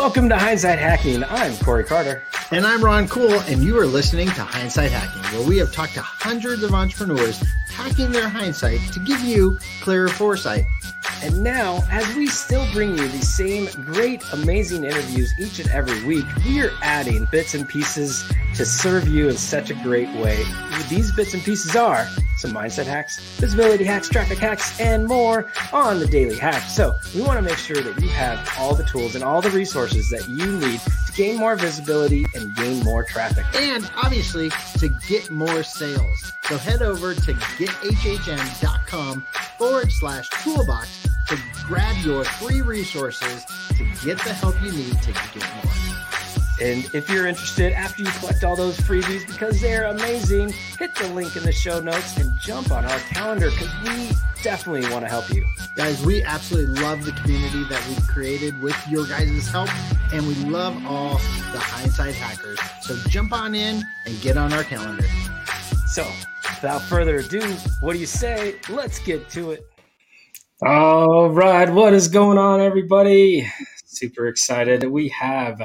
Welcome to Hindsight Hacking. I'm Corey Carter. And I'm Ron Cool, and you are listening to Hindsight Hacking, where we have talked to hundreds of entrepreneurs hacking their hindsight to give you clearer foresight. And now, as we still bring you the same great, amazing interviews each and every week, we are adding bits and pieces to serve you in such a great way. These bits and pieces are some mindset hacks, visibility hacks, traffic hacks, and more on the daily hack. So we want to make sure that you have all the tools and all the resources that you need to gain more visibility and gain more traffic. And obviously, to get more sales. So head over to gethhm.com forward slash toolbox to grab your free resources to get the help you need to get more. And if you're interested, after you collect all those freebies, because they're amazing, hit the link in the show notes and jump on our calendar because we definitely want to help you. Guys, we absolutely love the community that we've created with your guys' help, and we love all the hindsight hackers. So jump on in and get on our calendar. So, without further ado, what do you say? Let's get to it. All right, what is going on, everybody? Super excited. We have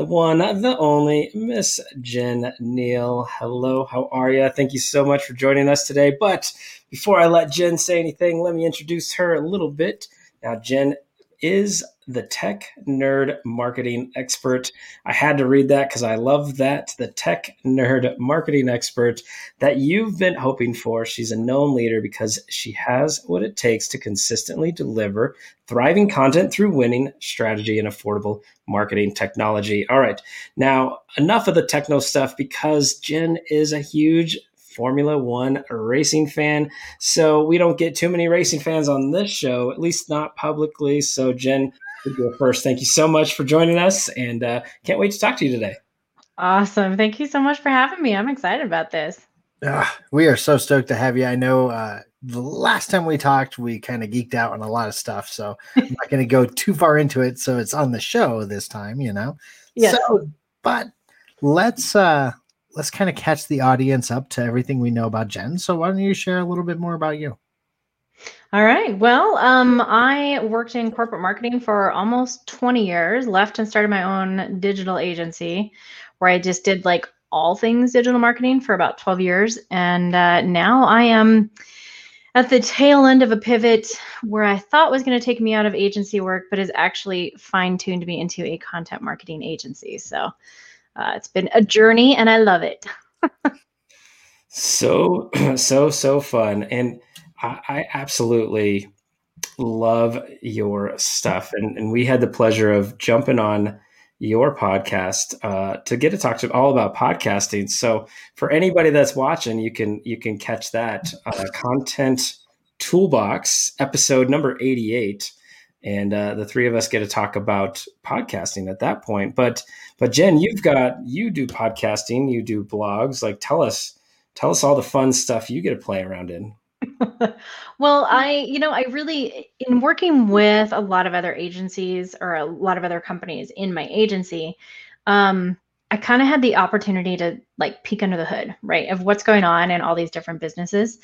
the one, the only, Miss Jen Neal. Hello, how are you? Thank you so much for joining us today. But before I let Jen say anything, let me introduce her a little bit. Now, Jen is the tech nerd marketing expert. I had to read that because I love that. The tech nerd marketing expert that you've been hoping for. She's a known leader because she has what it takes to consistently deliver thriving content through winning strategy and affordable marketing technology. All right. Now, enough of the techno stuff because Jen is a huge Formula One racing fan. So we don't get too many racing fans on this show, at least not publicly. So, Jen, first. Thank you so much for joining us and uh, can't wait to talk to you today. Awesome. Thank you so much for having me. I'm excited about this. Uh, we are so stoked to have you. I know uh, the last time we talked, we kind of geeked out on a lot of stuff. So I'm not going to go too far into it. So it's on the show this time, you know? Yeah. So, but let's, uh, let's kind of catch the audience up to everything we know about Jen. So why don't you share a little bit more about you? All right. Well, um, I worked in corporate marketing for almost 20 years, left and started my own digital agency where I just did like all things digital marketing for about 12 years. And uh, now I am at the tail end of a pivot where I thought was going to take me out of agency work, but is actually fine tuned me into a content marketing agency. So uh, it's been a journey and I love it. so, so, so fun. And I, absolutely love your stuff. And, and we had the pleasure of jumping on your podcast uh, to get to talk to all about podcasting. So for anybody that's watching, you can you can catch that uh, content toolbox episode number 88 and uh, the three of us get to talk about podcasting at that point. But but Jen, you've got you do podcasting, you do blogs. Like tell us tell us all the fun stuff you get to play around in. well, I you know I really in working with a lot of other agencies or a lot of other companies in my agency. Um, I kind of had the opportunity to like peek under the hood, right, of what's going on in all these different businesses.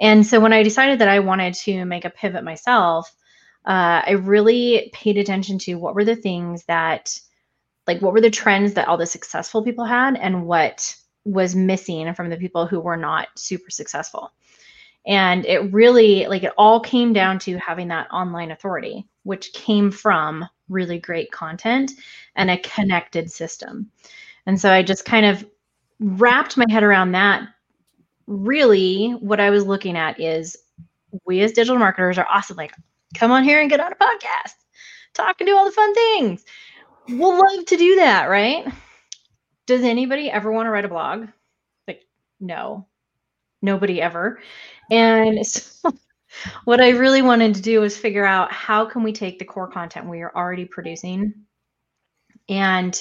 And so when I decided that I wanted to make a pivot myself, uh, I really paid attention to what were the things that, like, what were the trends that all the successful people had and what was missing from the people who were not super successful. And it really, like, it all came down to having that online authority, which came from really great content and a connected system. And so I just kind of wrapped my head around that. Really, what I was looking at is we as digital marketers are awesome. Like, come on here and get on a podcast, talk and do all the fun things. We'll love to do that, right? Does anybody ever want to write a blog? Like, no, nobody ever. And so what I really wanted to do was figure out how can we take the core content we are already producing and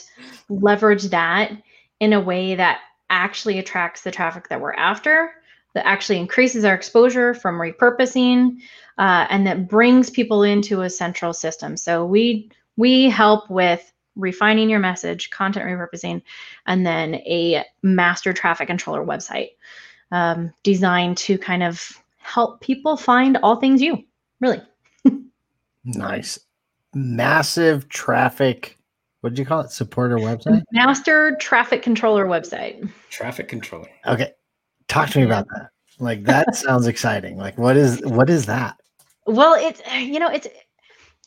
leverage that in a way that actually attracts the traffic that we're after that actually increases our exposure from repurposing uh, and that brings people into a central system. So we we help with refining your message, content repurposing, and then a master traffic controller website um, designed to kind of help people find all things you. Really. nice, massive traffic what did you call it? Supporter website? Master traffic controller website. Traffic controller. Okay. Talk to me about that. Like that sounds exciting. Like what is what is that? Well, it's you know, it's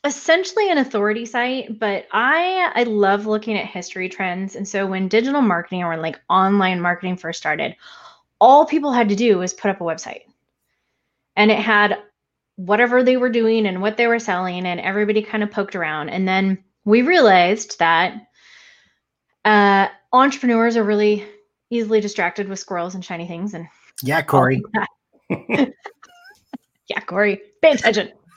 essentially an authority site, but I I love looking at history trends. And so when digital marketing or when like online marketing first started, all people had to do was put up a website. And it had whatever they were doing and what they were selling and everybody kind of poked around. And then we realized that uh, entrepreneurs are really easily distracted with squirrels and shiny things and yeah corey yeah corey pay attention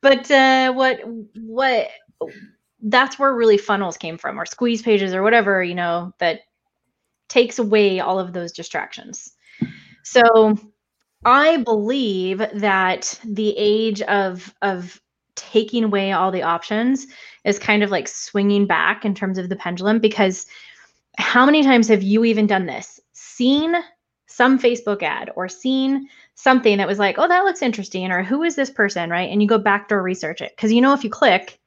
but uh, what what that's where really funnels came from or squeeze pages or whatever you know that takes away all of those distractions. So i believe that the age of of taking away all the options is kind of like swinging back in terms of the pendulum because how many times have you even done this? Seen some facebook ad or seen something that was like oh that looks interesting or who is this person? Right? And you go backdoor research it. Because you know if you click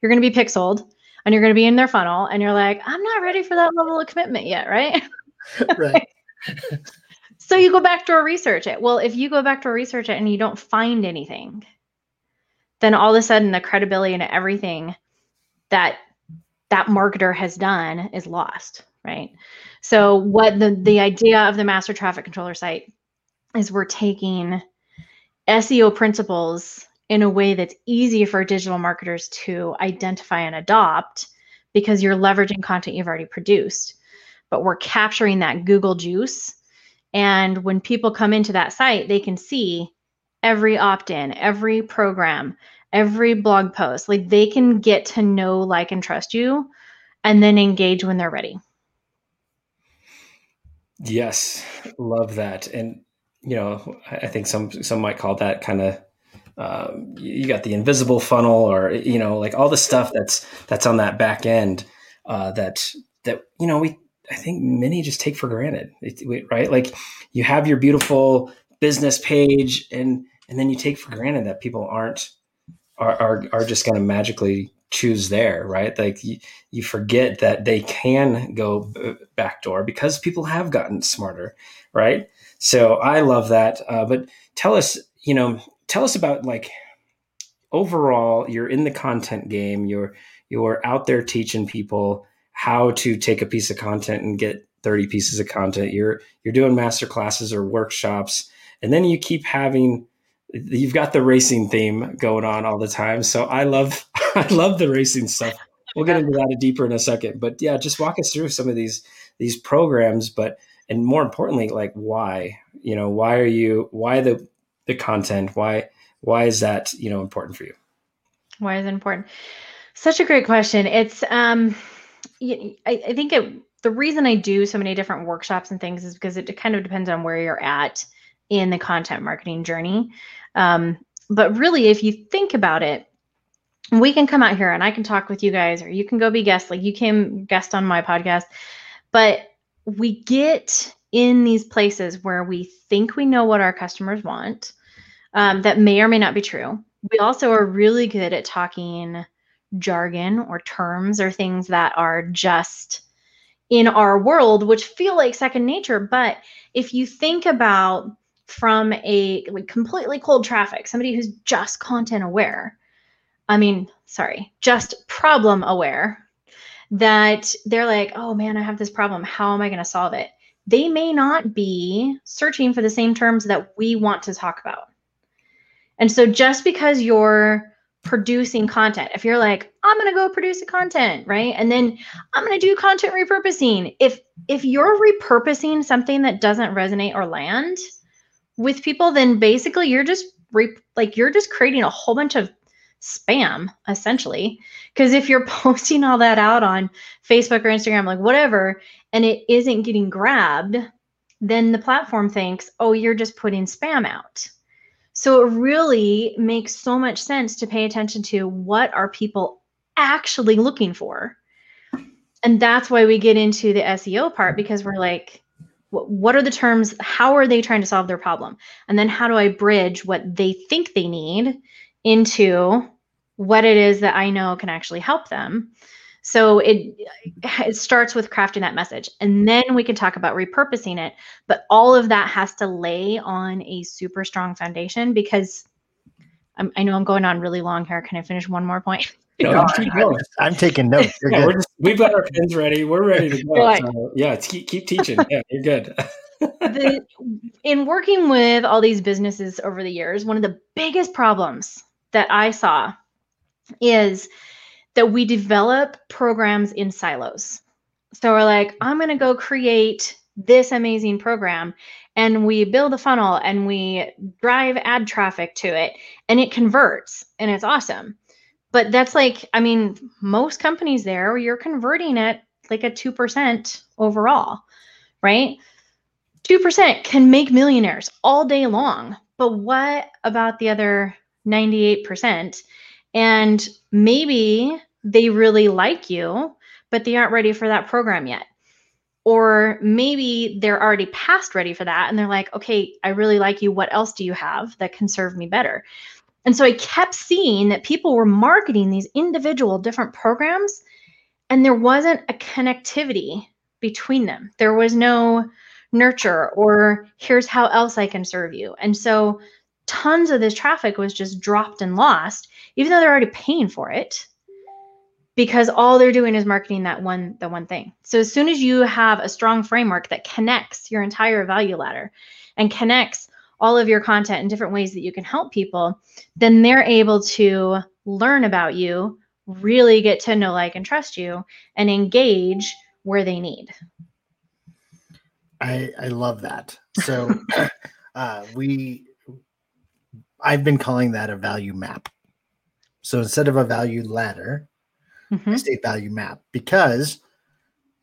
you're going to be pixeled and you're going to be in their funnel and you're like i'm not ready for that level of commitment yet right? Right. So you go backdoor research it. Well if you go backdoor research it and you don't find anything then all of a sudden the credibility and everything that that marketer has done is lost, right? So what the the idea of the master traffic controller site is we're taking SEO principles in a way that's easy for digital marketers to identify and adopt because you're leveraging content you've already produced. But we're capturing that Google juice. And when people come into that site, they can see every opt in, every program, every blog post. Like they can get to know, like, and trust you and then engage when they're ready. Yes, love that. And, you know, I think some some might call that kind of um, you got the invisible funnel or you know like all the stuff that's that's on that back end uh, that that you know we I think many just take for granted, right? Like you have your beautiful business page and and then you take for granted that people aren't are are, are just going to magically choose there, right? Like you, you forget that they can go backdoor because people have gotten smarter, right? So I love that. Uh, but tell us, you know, tell us about like overall. You're in the content game. You're you're out there teaching people how to take a piece of content and get 30 pieces of content. You're you're doing master classes or workshops, and then you keep having you've got the racing theme going on all the time. So I love I love the racing stuff. We'll get into that deeper in a second. But yeah, just walk us through some of these these programs, but and more importantly, like why? You know, why are you why the the content? Why why is that, you know, important for you? Why is it important? Such a great question. It's um I, I think it the reason I do so many different workshops and things is because it kind of depends on where you're at in the content marketing journey. Um, but really, if you think about it, we can come out here and I can talk with you guys, or you can go be guest, like you came guest on my podcast. But we get in these places where we think we know what our customers want. Um, that may or may not be true. We also are really good at talking jargon or terms or things that are just in our world, which feel like second nature. But if you think about from a like completely cold traffic, somebody who's just content aware. I mean, sorry, just problem aware that they're like, oh man, I have this problem. How am I going to solve it? They may not be searching for the same terms that we want to talk about. And so just because you're producing content, if you're like, I'm going to go produce a content, right? And then I'm going to do content repurposing. If if you're repurposing something that doesn't resonate or land, with people, then basically you're just re- like you're just creating a whole bunch of spam essentially. Because if you're posting all that out on Facebook or Instagram, like whatever, and it isn't getting grabbed, then the platform thinks, oh, you're just putting spam out. So it really makes so much sense to pay attention to what are people actually looking for. And that's why we get into the SEO part because we're like, what are the terms how are they trying to solve their problem and then how do i bridge what they think they need into what it is that I know can actually help them. So it it starts with crafting that message and then we can talk about repurposing it, but all of that has to lay on a super strong foundation because I'm, i know I'm going on really long here. Can I finish one more point? No, I'm, I'm, taking notes. Yeah, just, we've got our pens ready. We're ready to go. So, yeah, keep, keep teaching. Yeah, you're good. the, in working with all these businesses over the years, one of the biggest problems that I saw is that we develop programs in silos. So we're like, I'm going to go create this amazing program and we build a funnel and we drive ad traffic to it and it converts and it's awesome. But that's like, I mean, most companies there, you're converting at like a 2% overall, right? 2% can make millionaires all day long. But what about the other 98%? And maybe they really like you, but they aren't ready for that program yet. Or maybe they're already past ready for that and they're like, okay, I really like you. What else do you have that can serve me better? And so I kept seeing that people were marketing these individual different programs and there wasn't a connectivity between them. There was no nurture or here's how else I can serve you. And so tons of this traffic was just dropped and lost, even though they're already paying for it because all they're doing is marketing that one the one thing. So as soon as you have a strong framework that connects your entire value ladder and connects all of your content in different ways that you can help people, then they're able to learn about you, really get to know, like, and trust you, and engage where they need. I I love that. So uh, we I've been calling that a value map. So instead of a value ladder, mm-hmm. state value map because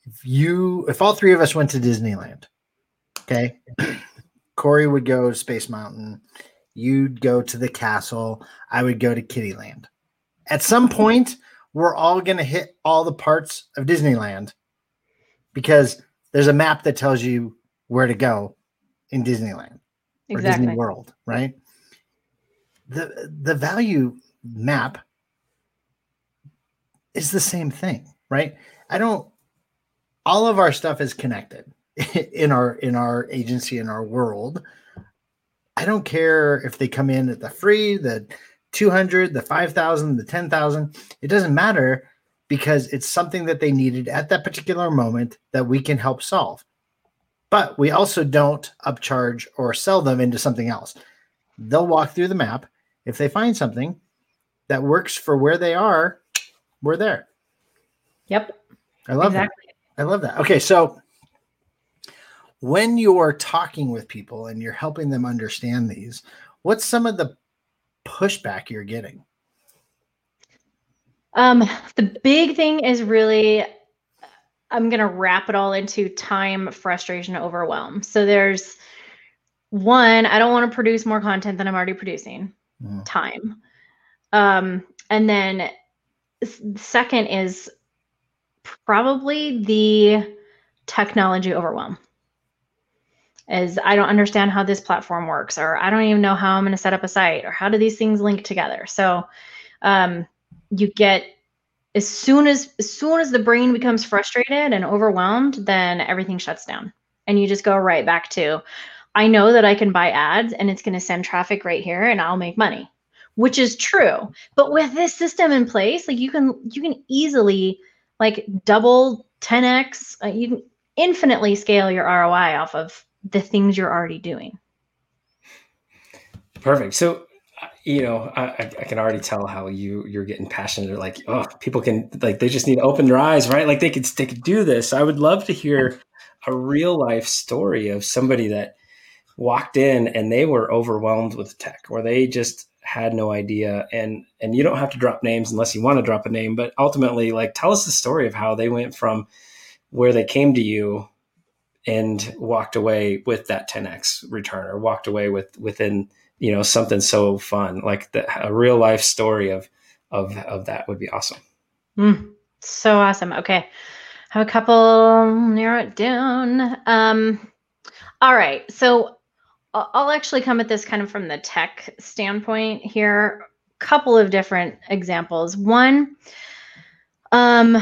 if you if all three of us went to Disneyland, okay, Corey would go to Space Mountain, you'd go to the castle, I would go to Kiddieland. At some point, we're all going to hit all the parts of Disneyland because there's a map that tells you where to go in Disneyland exactly. or Disney World, right? The the value map is the same thing, right? I don't all of our stuff is connected in our in our agency in our world. I don't care if they come in at the free, the 200, the 5000, the 10,000, it doesn't matter because it's something that they needed at that particular moment that we can help solve. But we also don't upcharge or sell them into something else. They'll walk through the map. If they find something that works for where they are, we're there. Yep. I love exactly. that. I love that. Okay, so when you're talking with people and you're helping them understand these, what's some of the pushback you're getting? Um, the big thing is really I'm going to wrap it all into time, frustration, overwhelm. So there's one, I don't want to produce more content than I'm already producing. Mm. Time. Um, and then second is probably the technology overwhelm is I don't understand how this platform works, or I don't even know how I'm going to set up a site, or how do these things link together. So um, you get as soon as as soon as the brain becomes frustrated and overwhelmed, then everything shuts down, and you just go right back to, I know that I can buy ads, and it's going to send traffic right here, and I'll make money which is true. But with this system in place, like you can you can easily like double 10x, uh, you can infinitely scale your ROI off of the things you're already doing. Perfect. So you know, I, I can already tell how you you're getting passionate. Like, oh, people can like they just need to open their eyes, right? Like they could they could do this. I would love to hear a real life story of somebody that walked in and they were overwhelmed with tech, or they just had no idea. And and you don't have to drop names unless you want to drop a name but ultimately like tell us the story of how they went from where they came to you and walked away with that 10x return or walked away with within you know something so fun. Like the, a real life story of of of that would be awesome. Mm, so awesome. Okay. Have a couple narrow it down. Um all right. So I'll actually come at this kind of from the tech standpoint here. A couple of different examples. One, um,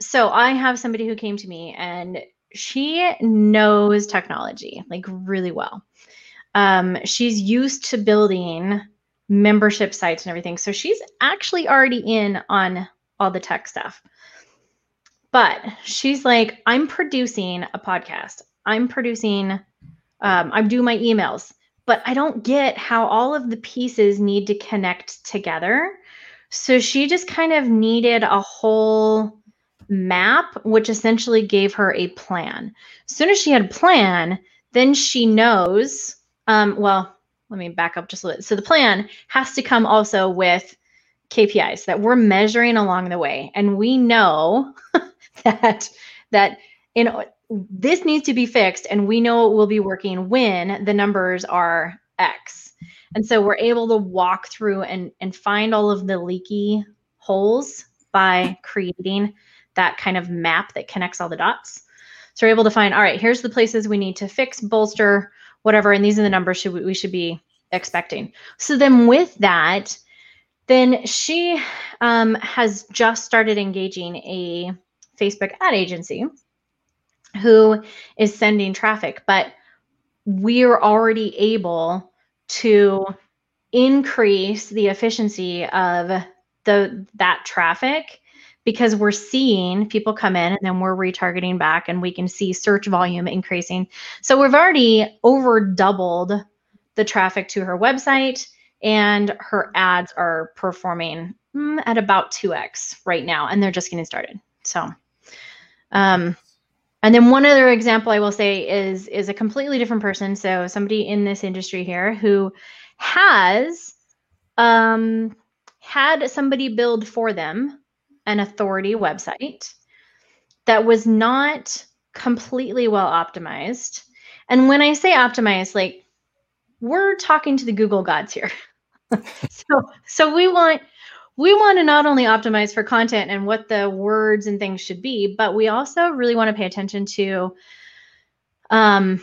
so I have somebody who came to me and she knows technology like really well. Um, she's used to building membership sites and everything. So she's actually already in on all the tech stuff. But she's like, I'm producing a podcast. I'm producing, um, I do my emails, but I don't get how all of the pieces need to connect together. So she just kind of needed a whole map, which essentially gave her a plan. As soon as she had a plan, then she knows. Um, well, let me back up just a little. So the plan has to come also with KPIs that we're measuring along the way, and we know that that in this needs to be fixed, and we know it will be working when the numbers are X. And so we're able to walk through and and find all of the leaky holes by creating that kind of map that connects all the dots. So we're able to find, all right, here's the places we need to fix, bolster, whatever, and these are the numbers should we, we should be expecting. So then with that, then she um, has just started engaging a Facebook ad agency who is sending traffic, but we're already able to increase the efficiency of the that traffic because we're seeing people come in and then we're retargeting back and we can see search volume increasing. So we've already over doubled the traffic to her website and her ads are performing mm, at about 2x right now and they're just getting started. So um and then one other example I will say is is a completely different person. So somebody in this industry here who has um had somebody build for them an authority website that was not completely well optimized. And when I say optimized, like we're talking to the Google gods here. so so we want we want to not only optimize for content and what the words and things should be, but we also really want to pay attention to um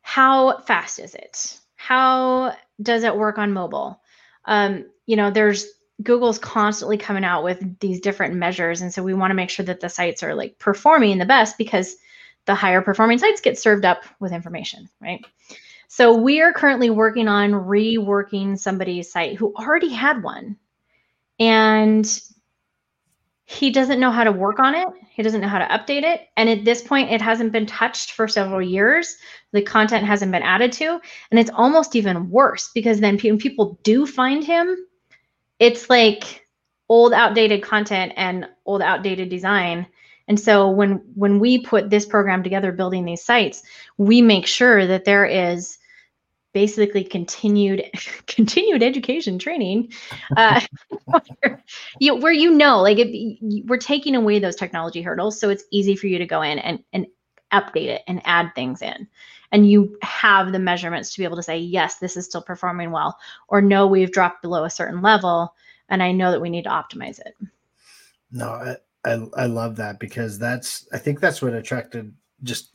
how fast is it? How does it work on mobile? Um, you know, there's Google's constantly coming out with these different measures. And so we want to make sure that the sites are like performing the best because the higher performing sites get served up with information, right? So we are currently working on reworking somebody's site who already had one. And he doesn't know how to work on it. He doesn't know how to update it. And at this point, it hasn't been touched for several years. The content hasn't been added to. And it's almost even worse because then when people do find him, it's like old outdated content and old outdated design and so when when we put this program together building these sites we make sure that there is basically continued continued education training uh, you, where you know like we're taking away those technology hurdles so it's easy for you to go in and and update it and add things in. And you have the measurements to be able to say yes this is still performing well or no we've dropped below a certain level and i know that we need to optimize it. No i i, I love that because that's i think that's what attracted just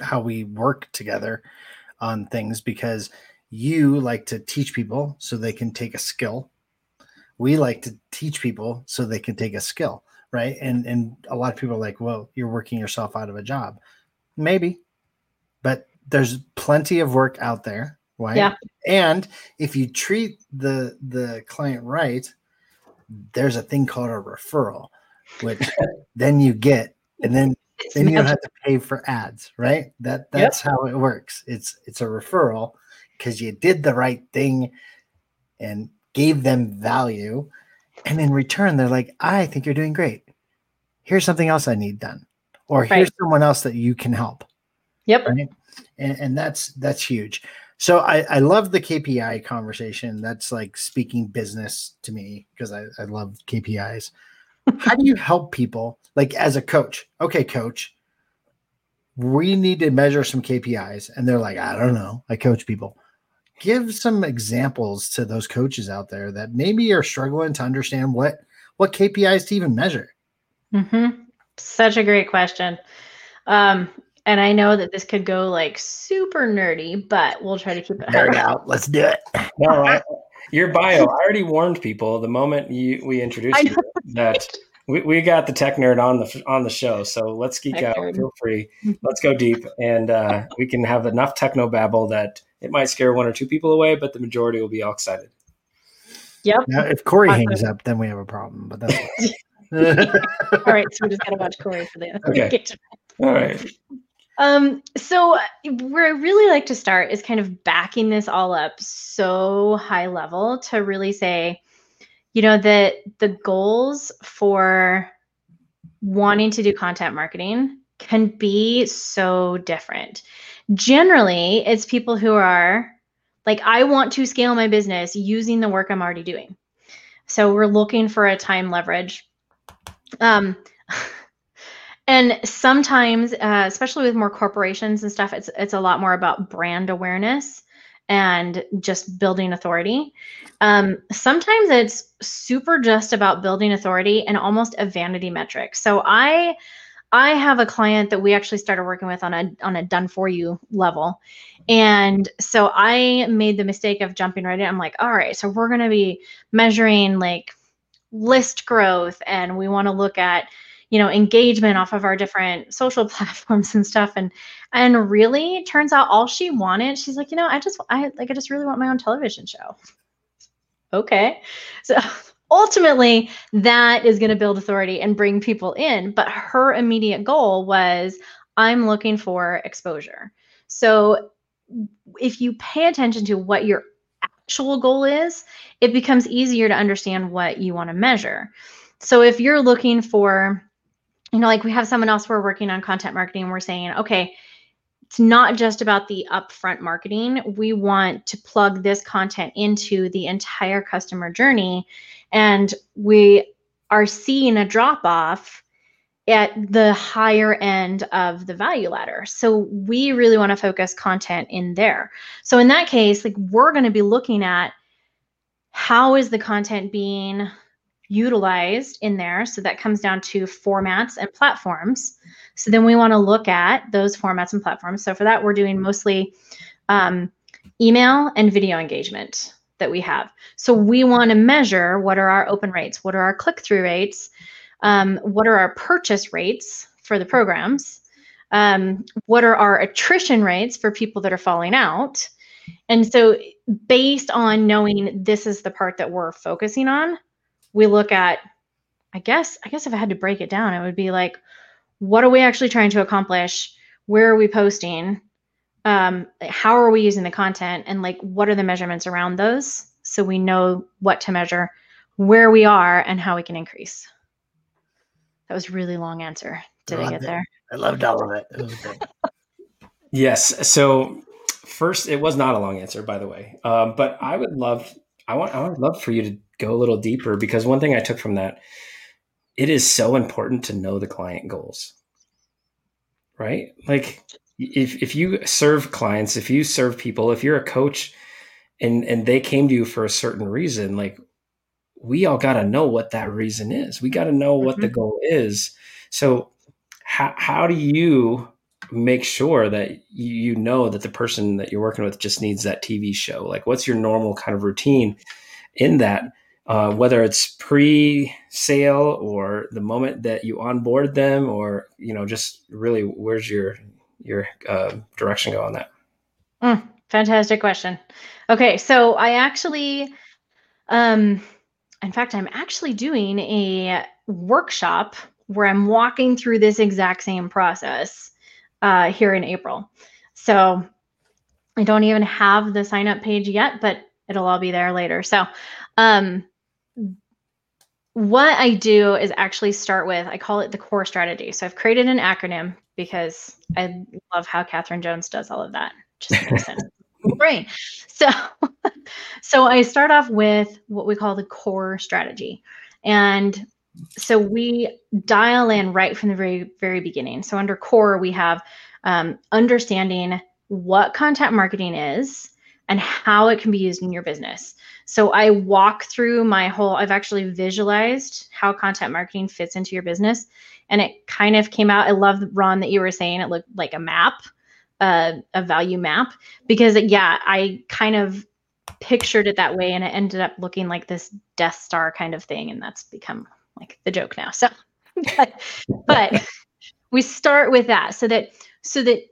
how we work together on things because you like to teach people so they can take a skill. We like to teach people so they can take a skill right? And and a lot of people are like well you're working yourself out of a job. Maybe but there's plenty of work out there right? Yeah. And if you treat the the client right there's a thing called a referral which then you get and then then you don't have to pay for ads right that that's yep. how it works it's it's a referral because you did the right thing and gave them value and in return they're like i think you're doing great here's something else i need done or right. here's someone else that you can help Yep. Right? And, and that's that's huge. So I, I love the KPI conversation. That's like speaking business to me because I, I love KPIs. How do you help people like as a coach? Okay, coach, we need to measure some KPIs. And they're like, I don't know. I coach people. Give some examples to those coaches out there that maybe are struggling to understand what what KPIs to even measure. Mm-hmm. Such a great question. Um, And I know that this could go like super nerdy, but we'll try to keep it nerd out. Let's do it. No, I, your bio. I already warned people the moment you we introduced you that we, we got the tech nerd on the on the show. So let's geek tech out. Nerd. Feel free. Let's go deep, and uh, we can have enough techno babble that it might scare one or two people away, but the majority will be all excited. Yep. Now, if Corey hangs up, then we have a problem. But that's all right. So we just gotta watch Corey for the okay. All right. Um, so where I really like to start is kind of backing this all up so high level to really say, you know, that the goals for wanting to do content marketing can be so different. Generally, it's people who are like, I want to scale my business using the work I'm already doing. So we're looking for a time leverage. Um, and sometimes, uh, especially with more corporations and stuff, it's it's a lot more about brand awareness and just building authority. Um, sometimes it's super just about building authority and almost a vanity metric. So I I have a client that we actually started working with on a on a done for you level. And so I made the mistake of jumping right in. I'm like, all right, so we're gonna be measuring like list growth and we want to look at you know engagement off of our different social platforms and stuff. And and really turns out all she wanted she's like you know i just i like i just really want my own television show. Okay. So ultimately that is going to build authority and bring people in. But her immediate goal was i'm looking for exposure. So if you pay attention to what your actual goal is it becomes easier to understand what you want to measure. So if you're looking for you know, like we have someone else we're working on content marketing, and we're saying, okay, it's not just about the upfront marketing. We want to plug this content into the entire customer journey. And we are seeing a drop off at the higher end of the value ladder. So we really want to focus content in there. So in that case, like we're going to be looking at how is the content being utilized in there. So that comes down to formats and platforms. So then we want to look at those formats and platforms. So for that, we're doing mostly um, email and video engagement that we have. So we want to measure what are our open rates, what are our click through rates, um, what are our purchase rates for the programs, um, what are our attrition rates for people that are falling out. And so, based on knowing this is the part that we're focusing on, we look at i guess i guess if i had to break it down it would be like what are we actually trying to accomplish? Where are we posting? Um, how are we using the content? And like what are the measurements around those? So we know what to measure where we are and how we can increase. That was really long answer. Did i, I get it. there? I loved all of it, it yes. So first it was not a long answer by the way. Um, but i would love i want i would love for you to go a little deeper because one thing I took from that, it is so important to know the client goals. Right? Like if if you serve clients, if you serve people, if you're a coach and and they came to you for a certain reason, like we all got to know what that reason is. We got to know what mm-hmm. the goal is. So how how do you make sure that you know that the person that you're working with just needs that TV show? Like what's your normal kind of routine in that uh, whether it's pre-sale or the moment that you onboard them, or you know, just really where's your your uh, direction go on that? Mm, fantastic question. Okay, so I actually, um, in fact, I'm actually doing a workshop where I'm walking through this exact same process uh, here in April. So I don't even have the sign up page yet, but it'll all be there later. So um, what I do is actually start with, I call it the core strategy. So I've created an acronym because I love how Catherine Jones does all of that. Just brain. So, so I start off with what we call the core strategy. And so we dial in right from the very, very beginning. So under core, we have um, understanding what content marketing is, and how it can be used in your business. So I walk through my whole, I've actually visualized how content marketing fits into your business. And it kind of came out. I love, Ron, that you were saying it looked like a map, uh, a value map, because yeah, I kind of pictured it that way and it ended up looking like this Death Star kind of thing. And that's become like the joke now. So, but, but we start with that so that, so that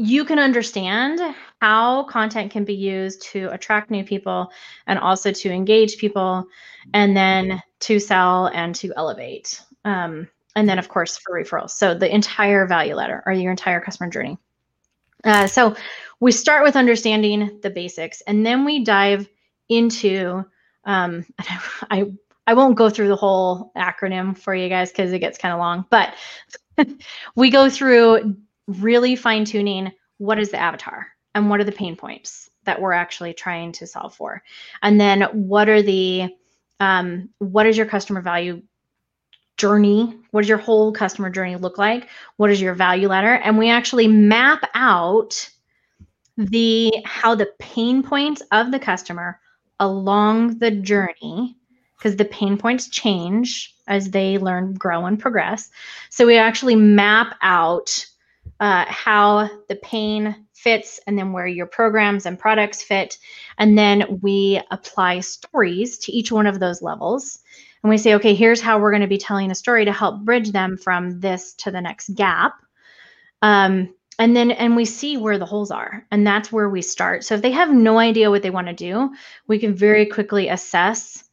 you can understand how content can be used to attract new people and also to engage people and then to sell and to elevate um, and then of course for referrals. So the entire value ladder or your entire customer journey. Uh, so we start with understanding the basics and then we dive into um, I, I won't go through the whole acronym for you guys because it gets kind of long but we go through really fine tuning what is the avatar and what are the pain points that we're actually trying to solve for. And then what are the um, what is your customer value journey? What does your whole customer journey look like? What is your value ladder? And we actually map out the how the pain points of the customer along the journey because the pain points change as they learn grow and progress. So we actually map out uh, how the pain fits and then where your programs and products fit. And then we apply stories to each one of those levels. And we say, okay, here's how we're going to be telling a story to help bridge them from this to the next gap. Um, and then and we see where the holes are and that's where we start so if they have no idea what they want to do we can very quickly assess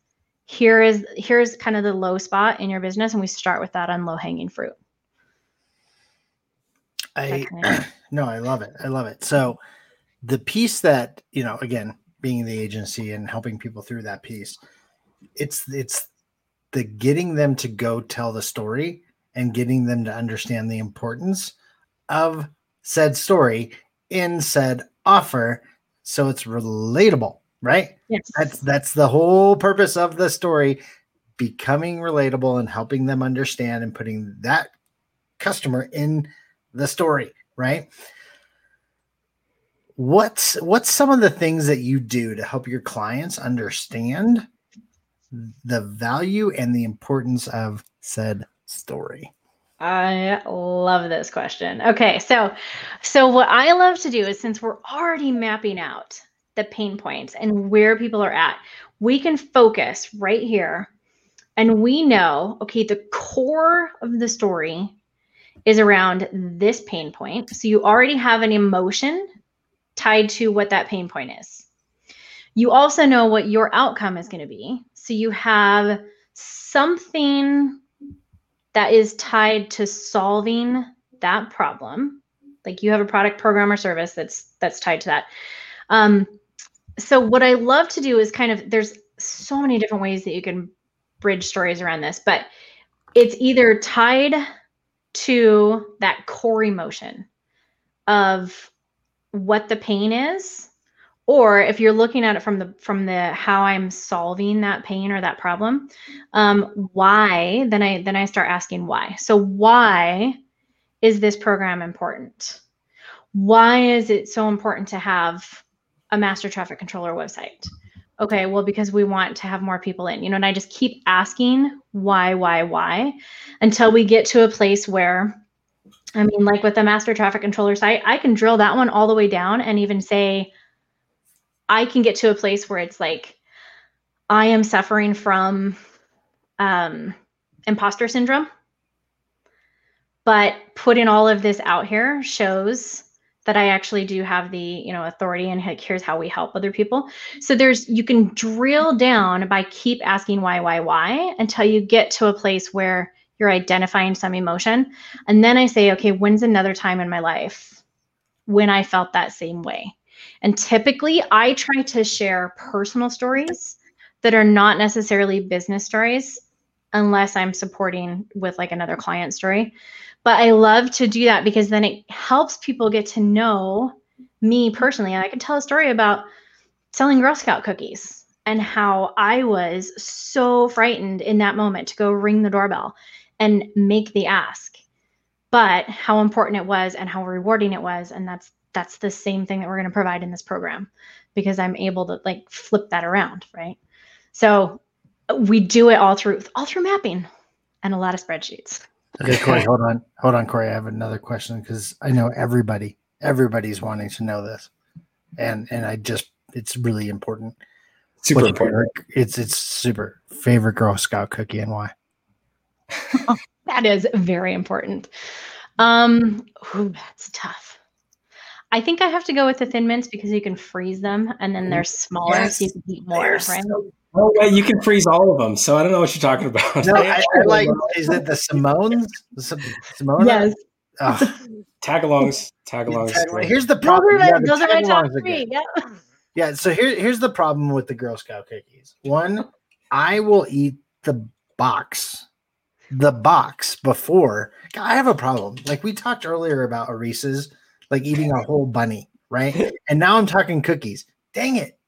here is here's kind of the low spot in your business and we start with that on low hanging fruit I no, I love it. I love it. So the piece that, you know, again, being the agency and helping people through that piece, it's it's the getting them to go tell the story and getting them to understand the importance of said story in said offer so it's relatable, right? Yes. That's that's the whole purpose of the story becoming relatable and helping them understand and putting that customer in the story, right? What's what's some of the things that you do to help your clients understand the value and the importance of said story? I love this question. Okay, so so what I love to do is since we're already mapping out the pain points and where people are at, we can focus right here and we know okay, the core of the story is around this pain point. So you already have an emotion tied to what that pain point is. You also know what your outcome is going to be. So you have something that is tied to solving that problem. Like you have a product, program, or service that's that's tied to that. Um, so what I love to do is kind of there's so many different ways that you can bridge stories around this, but it's either tied to that core emotion of what the pain is or if you're looking at it from the from the how i'm solving that pain or that problem um, why then i then i start asking why. So why is this program important? Why is it so important to have a master traffic controller website okay well because we want to have more people in you know and i just keep asking why why why until we get to a place where i mean like with the master traffic controller site i can drill that one all the way down and even say i can get to a place where it's like i am suffering from um, imposter syndrome. But putting all of this out here shows that I actually do have the, you know, authority and here's how we help other people. So there's you can drill down by keep asking why, why, why until you get to a place where you're identifying some emotion. And then I say, okay, when's another time in my life when I felt that same way? And typically I try to share personal stories that are not necessarily business stories unless I'm supporting with like another client story. But I love to do that because then it helps people get to know me personally. And I can tell a story about selling Girl Scout cookies and how I was so frightened in that moment to go ring the doorbell and make the ask. But how important it was and how rewarding it was. And that's that's the same thing that we're going to provide in this program because I'm able to like flip that around, right? So we do it all through all through mapping and a lot of spreadsheets. Okay, Corey, hold on, hold on, Corey. I have another question because I know everybody, everybody's wanting to know this, and and I just it's really important. Super What's important. Favorite, it's it's super favorite Girl Scout cookie and why. that is very important. Um, ooh, that's tough. I think I have to go with the thin mints because you can freeze them and then they're mm. smaller, yes, so you can eat more, right? So, oh, wait, you can freeze all of them. So I don't know what you're talking about. No, I, I like. Is it the Samoas? Samoa? Yes. Oh. Tagalongs. Tagalongs. Tag- here's the problem. Those are, yeah, those are my top three. Yeah. Yeah. So here, here's the problem with the Girl Scout cookies. One, I will eat the box the box before. I have a problem. Like we talked earlier about Reese's, like eating a whole bunny, right? And now I'm talking cookies. Dang it,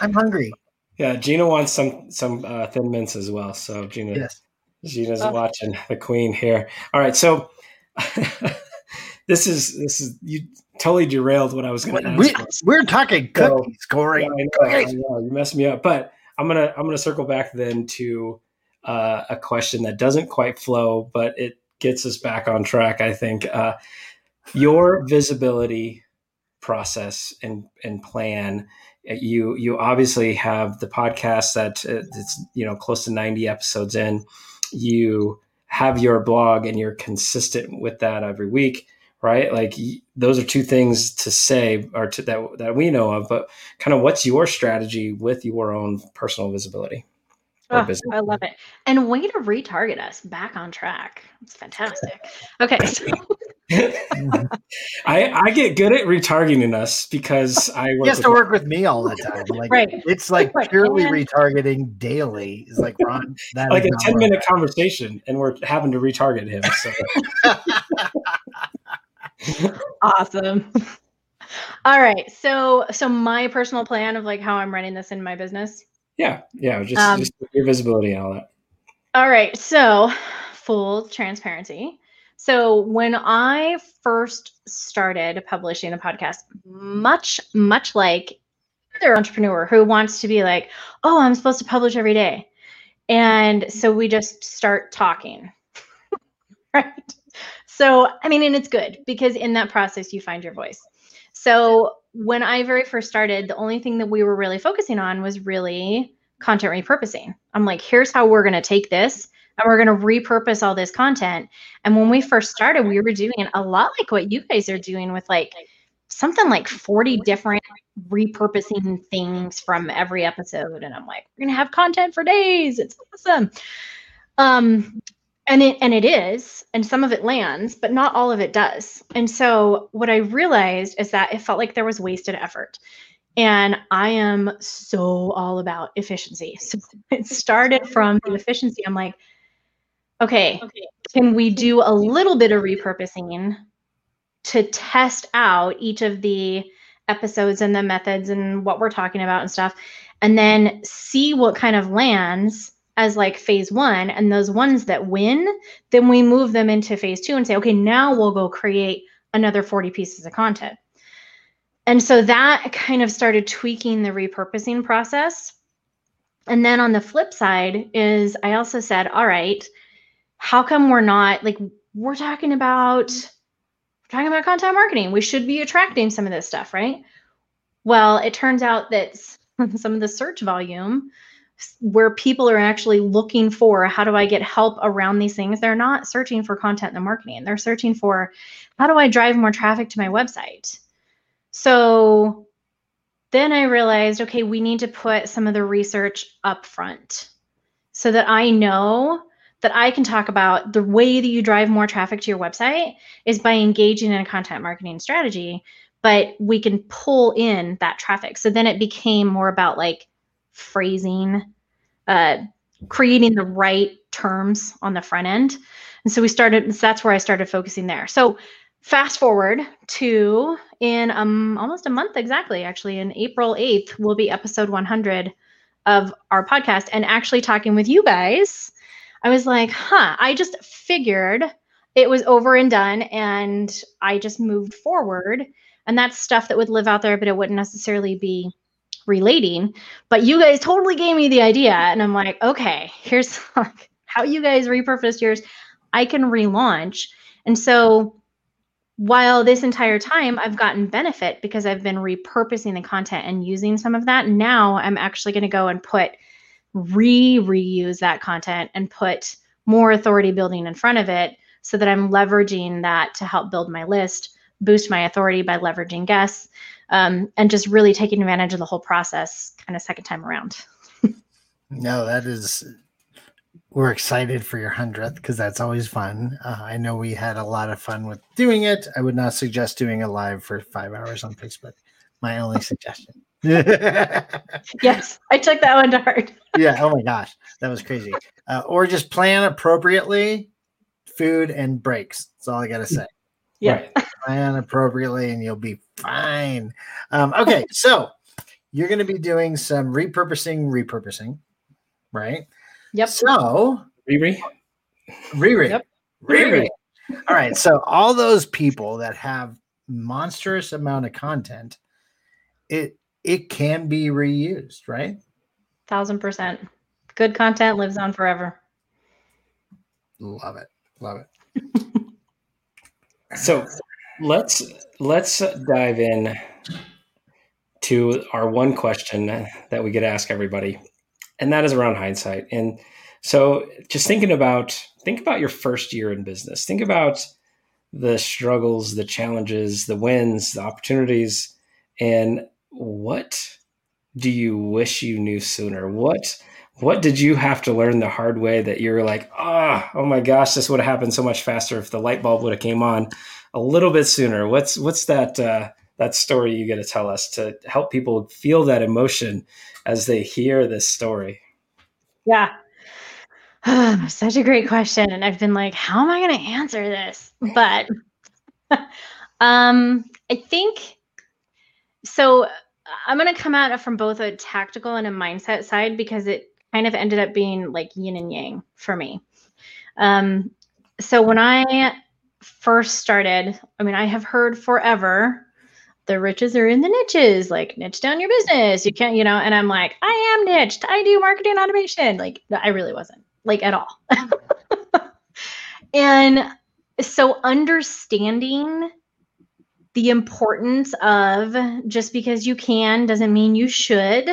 I'm hungry. Yeah, Gina wants some some uh, thin mints as well. So Gina, yes. Gina's oh. watching the queen here. All right, so this is this is you totally derailed what I was going to ask. We, are talking cookies, so, Corey. Yeah, I know, I know, you messed me up, but I'm gonna I'm gonna circle back then to uh, a question that doesn't quite flow, but it gets us back on track. I think uh, your visibility process and and plan. Eh, you you obviously have the podcast that eh, it's you know close to ninety episodes in. You have your blog and you're consistent with that every week right like those are two things to say or to, that that we know of but kind of what's your strategy with your own personal visibility Oh, I love it. And way to retarget us back on track. It's fantastic. Okay. So. I I get good at retargeting us because I work he has to work with me all the time. Like right. it's like purely retargeting daily. Is like Ron that like a 10 minute conversation and we're having to retarget him. So awesome. All right. So so my personal plan of like how I'm running this in my business yeah, yeah, just, um, just your visibility and all that. All right, so full transparency. So when I first started publishing a podcast, much much like other entrepreneur who wants to be like, oh, I'm supposed to publish every day, and so we just start talking, right? So I mean, and it's good because in that process you find your voice. So when I very first started, the only thing that we were really focusing on was really content repurposing. I'm like, here's how we're going to take this and we're going to repurpose all this content. And when we first started, we were doing a lot like what you guys are doing with like something like 40 different repurposing things from every episode. And I'm like, we're going to have content for days. It's awesome. Um, and it and it is and some of it lands but not all of it does and so what i realized is that it felt like there was wasted effort and i am so all about efficiency so it started from the efficiency i'm like okay, okay. can we do a little bit of repurposing to test out each of the episodes and the methods and what we're talking about and stuff and then see what kind of lands as like phase one and those ones that win then we move them into phase two and say okay now we'll go create another 40 pieces of content. And so that kind of started tweaking the repurposing process. And then on the flip side is i also said all right how come we're not like we're talking about we're talking about content marketing we should be attracting some of this stuff right well it turns out that some of the search volume where people are actually looking for how do I get help around these things. They're not searching for content and marketing. They're searching for how do I drive more traffic to my website. So then I realized, okay, we need to put some of the research up front so that I know that I can talk about the way that you drive more traffic to your website is by engaging in a content marketing strategy, but we can pull in that traffic. So then it became more about like phrasing, uh, creating the right terms on the front end. And so we started, so that's where I started focusing there. So fast forward to in um, almost a month exactly, actually, in April 8th, will be episode 100 of our podcast. And actually talking with you guys, I was like, huh, I just figured it was over and done and I just moved forward And that's stuff that would live out there, but it wouldn't necessarily be relating. But you guys totally gave me the idea. And I'm like, okay, here's how you guys repurposed yours. I can relaunch. And so while this entire time I've gotten benefit because I've been repurposing the content and using some of that, now I'm actually going to go and put re reuse that content and put more authority building in front of it so that I'm leveraging that to help build my list, boost my authority by leveraging guests, um, and just really taking advantage of the whole process kind of second time around. no, that is we're excited for your 100th because that's always fun. Uh, I know we had a lot of fun with doing it. I would not suggest doing a live for five hours on Facebook. My only suggestion. yes, I took that one to heart. yeah. Oh my gosh, that was crazy. Uh, or just plan appropriately, food and breaks. That's all I got to say. Yeah. Right. Plan appropriately and you'll be fine. Um, okay. So you're going to be doing some repurposing, repurposing, right? Yep. So Riri. Riri. Yep. Riri. All right. So all those people that have monstrous amount of content, it it can be reused, right? Thousand percent. Good content lives on forever. Love it. Love it. so let's let's dive in to our one question that we get to ask everybody and that is around hindsight. And so just thinking about think about your first year in business. Think about the struggles, the challenges, the wins, the opportunities, and what do you wish you knew sooner? What what did you have to learn the hard way that you're like, ah, oh, oh my gosh, this would have happened so much faster if the light bulb would have came on a little bit sooner. What's what's that uh, that story you got to tell us to help people feel that emotion as they hear this story? Yeah. Such a great question. And I've been like, how am I going to answer this? But um, I think so. I'm going to come at it from both a tactical and a mindset side because it kind of ended up being like yin and yang for me. Um, so when I first started, I mean, I have heard forever the riches are in the niches, like niche down your business. You can't, you know, and I'm like, I am niched. I do marketing automation. Like, I really wasn't, like, at all. and so understanding the importance of just because you can doesn't mean you should.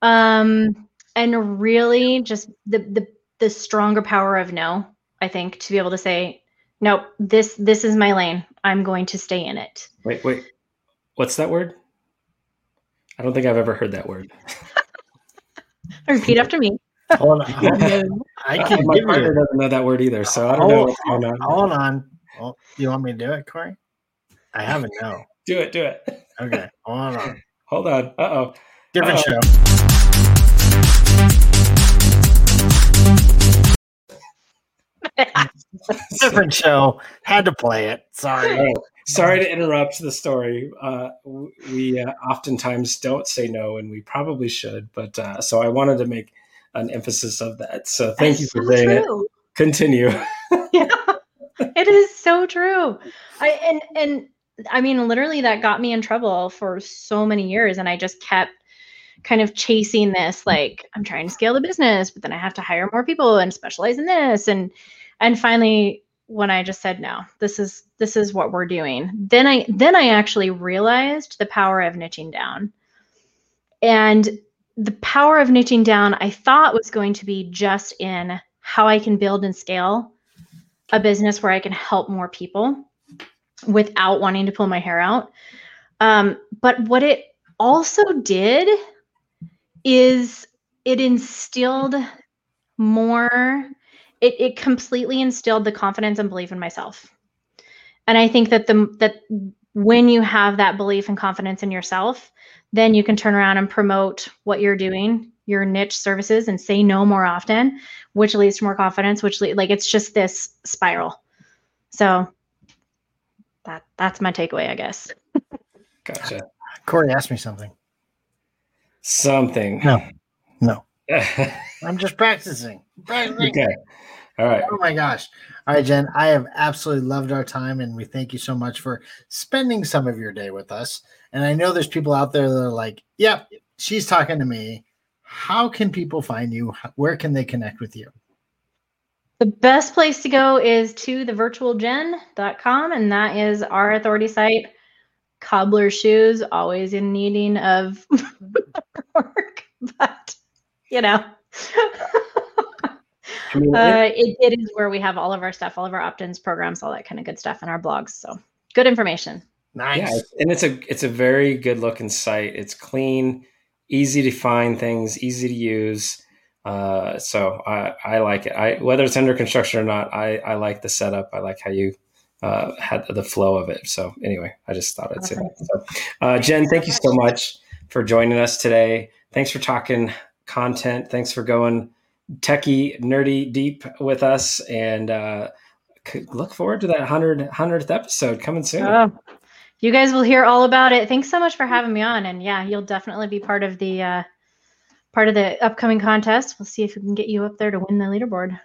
Um, and really just the the the stronger power of no, I think, to be able to say, nope, this this is my lane. I'm going to stay in it. Wait, wait. What's that word? I don't think I've ever heard that word. Repeat after me. Hold on. I can My partner doesn't know that word either, so I don't hold, know what's going on. Hold on. Well, you want me to do it, Corey? I haven't know. do it, do it. Okay. Hold on. Hold on. Uh oh. Different Uh-oh. show. Different show. Had to play it. Sorry. Oh, sorry to interrupt the story. Uh, we uh, oftentimes don't say no, and we probably should. But uh, so I wanted to make an emphasis of that. So thank That's you for so saying true. it. Continue. yeah, it is so true. I and and I mean, literally, that got me in trouble for so many years, and I just kept kind of chasing this like i'm trying to scale the business but then i have to hire more people and specialize in this. And and finally when i just said no this is this is what we're doing then i then i actually realized the power of niching down. And the power of niching down i thought was going to be just in how i can build and scale a business where i can help more people without wanting to pull my hair out um, but what it also did is it instilled more it, it completely instilled the confidence and belief in myself. And I think that the that when you have that belief and confidence in yourself, then you can turn around and promote what you're doing, your niche services, and say no more often, which leads to more confidence. Which le- like it's just this spiral. So that that's my takeaway, I guess. gotcha. Corey asked me something. Something. No, no. I'm just practicing. practicing. Okay. All right. Oh my gosh. All right, Jen. I have absolutely loved our time, and we thank you so much for spending some of your day with us. And I know there's people out there that are like, "Yep, she's talking to me." How can people find you? Where can they connect with you? The best place to go is to thevirtualjen.com, and that is our authority site. Cobbler shoes, always in needing of work, but you know. I mean, uh, it, it is where we have all of our stuff, all of our opt-ins, programs, all that kind of good stuff, and our blogs. So good information. Nice. Yeah, and it's a it's a very good looking site. It's clean, easy to find things, easy to use. Uh, so I, I like it. I whether it's under construction or not, I, I like the setup. I like how you uh, had the flow of it. So anyway, I just thought I'd say that. So, uh, Jen, thank you so much for joining us today. Thanks for talking content. Thanks for going techie, nerdy deep with us, and uh, look forward to that 100, 100th episode coming soon. Oh, you guys will hear all about it. Thanks so much for having me on, and yeah, you'll definitely be part of the uh, part of the upcoming contest. We'll see if we can get you up there to win the leaderboard.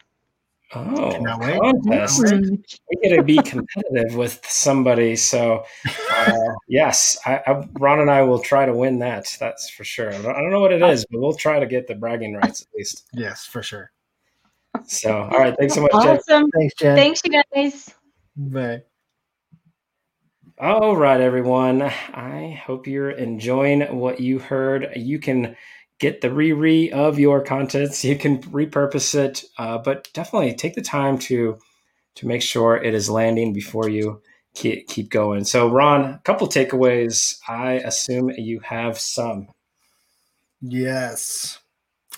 Oh, contest. Mm-hmm. We got to be competitive with somebody. So, uh, yes, I, I, Ron and I will try to win that. That's for sure. I don't, I don't, know what it is, but we'll try to get the bragging rights at least. Yes, for sure. So, all right. Thanks so much, awesome. Jen. Thanks, Jen. Thanks, you guys. Bye. All right, everyone. I hope you're enjoying what you heard. You can get the re-re of your contents. You can repurpose it, uh, but definitely take the time to to make sure it is landing before you keep, keep going. So, Ron, a couple takeaways. I assume you have some. Yes,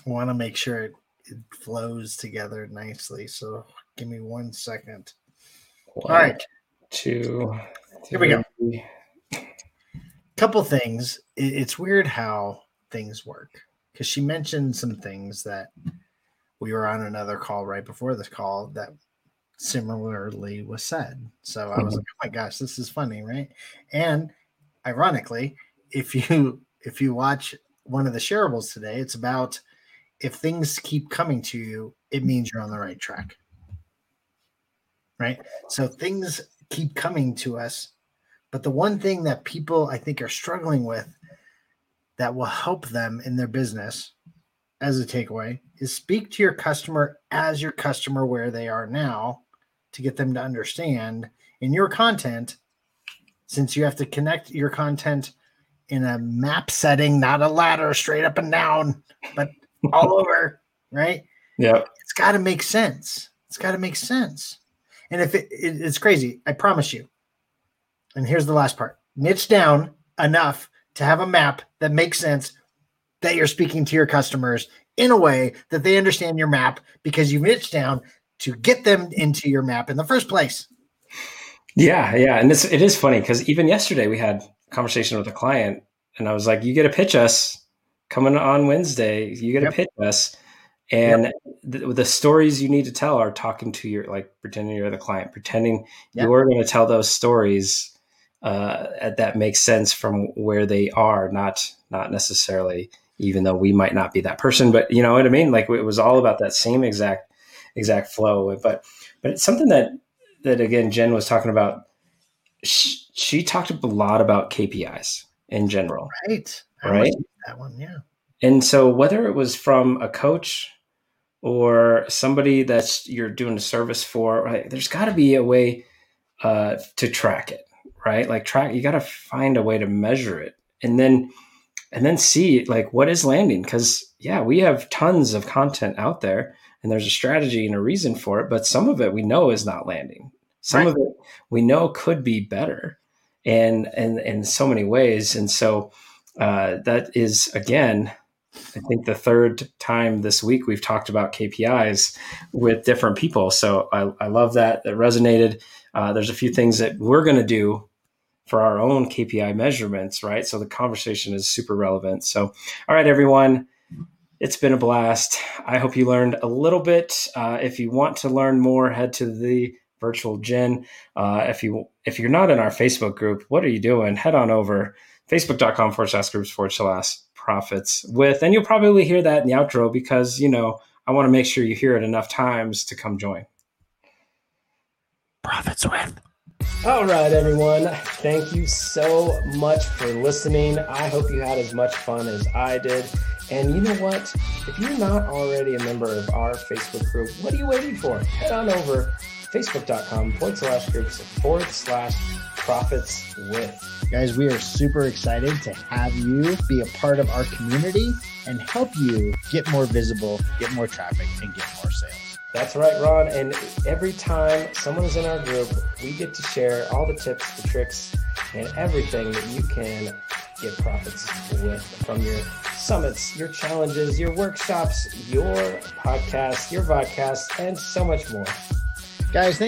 I want to make sure it, it flows together nicely. So, give me one second. One, All right, two, here we go. Couple things. It's weird how things work because she mentioned some things that we were on another call right before this call that similarly was said. So I was mm-hmm. like, "Oh my gosh, this is funny, right?" And ironically, if you if you watch one of the shareables today, it's about if things keep coming to you, it means you're on the right track. Right? So things keep coming to us, but the one thing that people I think are struggling with that will help them in their business as a takeaway is speak to your customer as your customer where they are now to get them to understand in your content since you have to connect your content in a map setting not a ladder straight up and down but all over right? Yeah. It's got to make sense. It's got to make sense. And if it, it, it's crazy i promise you. And here's the last part. Niche down enough to have a map that makes sense that you're speaking to your customers in a way that they understand your map because you've niched down to get them into your map in the first place. Yeah, yeah, and this it is funny because even yesterday we had a conversation with a client, and I was like, "You get to pitch us coming on Wednesday. You get to yep. pitch us." And yep. the, the, stories you need to tell are talking to your like pretending you're the client, pretending yep. you're going to tell those stories uh, that makes sense from where they are, not not necessarily even though we might not be that person, but you know what I mean. Like it was all about that same exact exact flow. But but it's something that that again Jen was talking about. She, she talked a lot about KPIs in general, right? I right. That one, yeah. And so whether it was from a coach or somebody that's you're doing a service for, right, there's got to be a way uh, to track it right? Like track, you got to find a way to measure it, and then and then see like what is landing. Because yeah, we have tons of content out there, and there's a strategy and a reason for it, but some of it we know is not landing. Some right. of it we know could be better, and and in so many ways. And so uh, that is again I think the third time this week we've talked about KPIs with different people. So I, I love that. It resonated. Uh, there's a few things that we're going to do for our own KPI measurements, right? So the conversation is super relevant. So, all right, everyone, it's been a blast. I hope you learned a little bit. Uh, if you want to learn more, head to the virtual Jen. Uh, if you if you're not in our Facebook group, what are you doing? Head on over facebook.com forward slash groups forward slash profits with, and you'll probably hear that in the outro because you know I want to make sure you hear it enough times to come join. Profits with. All right, everyone. Thank you so much for listening. I hope you had as much fun as I did. And you know what? If you're not already a member of our Facebook group, what are you waiting for? Head on over facebook.com forward slash groups forward slash profits with. Guys, we are super excited to have you be a part of our community and help you get more visible, get more traffic, and get more sales. That's right, Ron. And every time someone is in our group, we get to share all the tips, the tricks, and everything that you can get profits with from your summits, your challenges, your workshops, your podcasts, your vodcast, and so much more. Guys, thank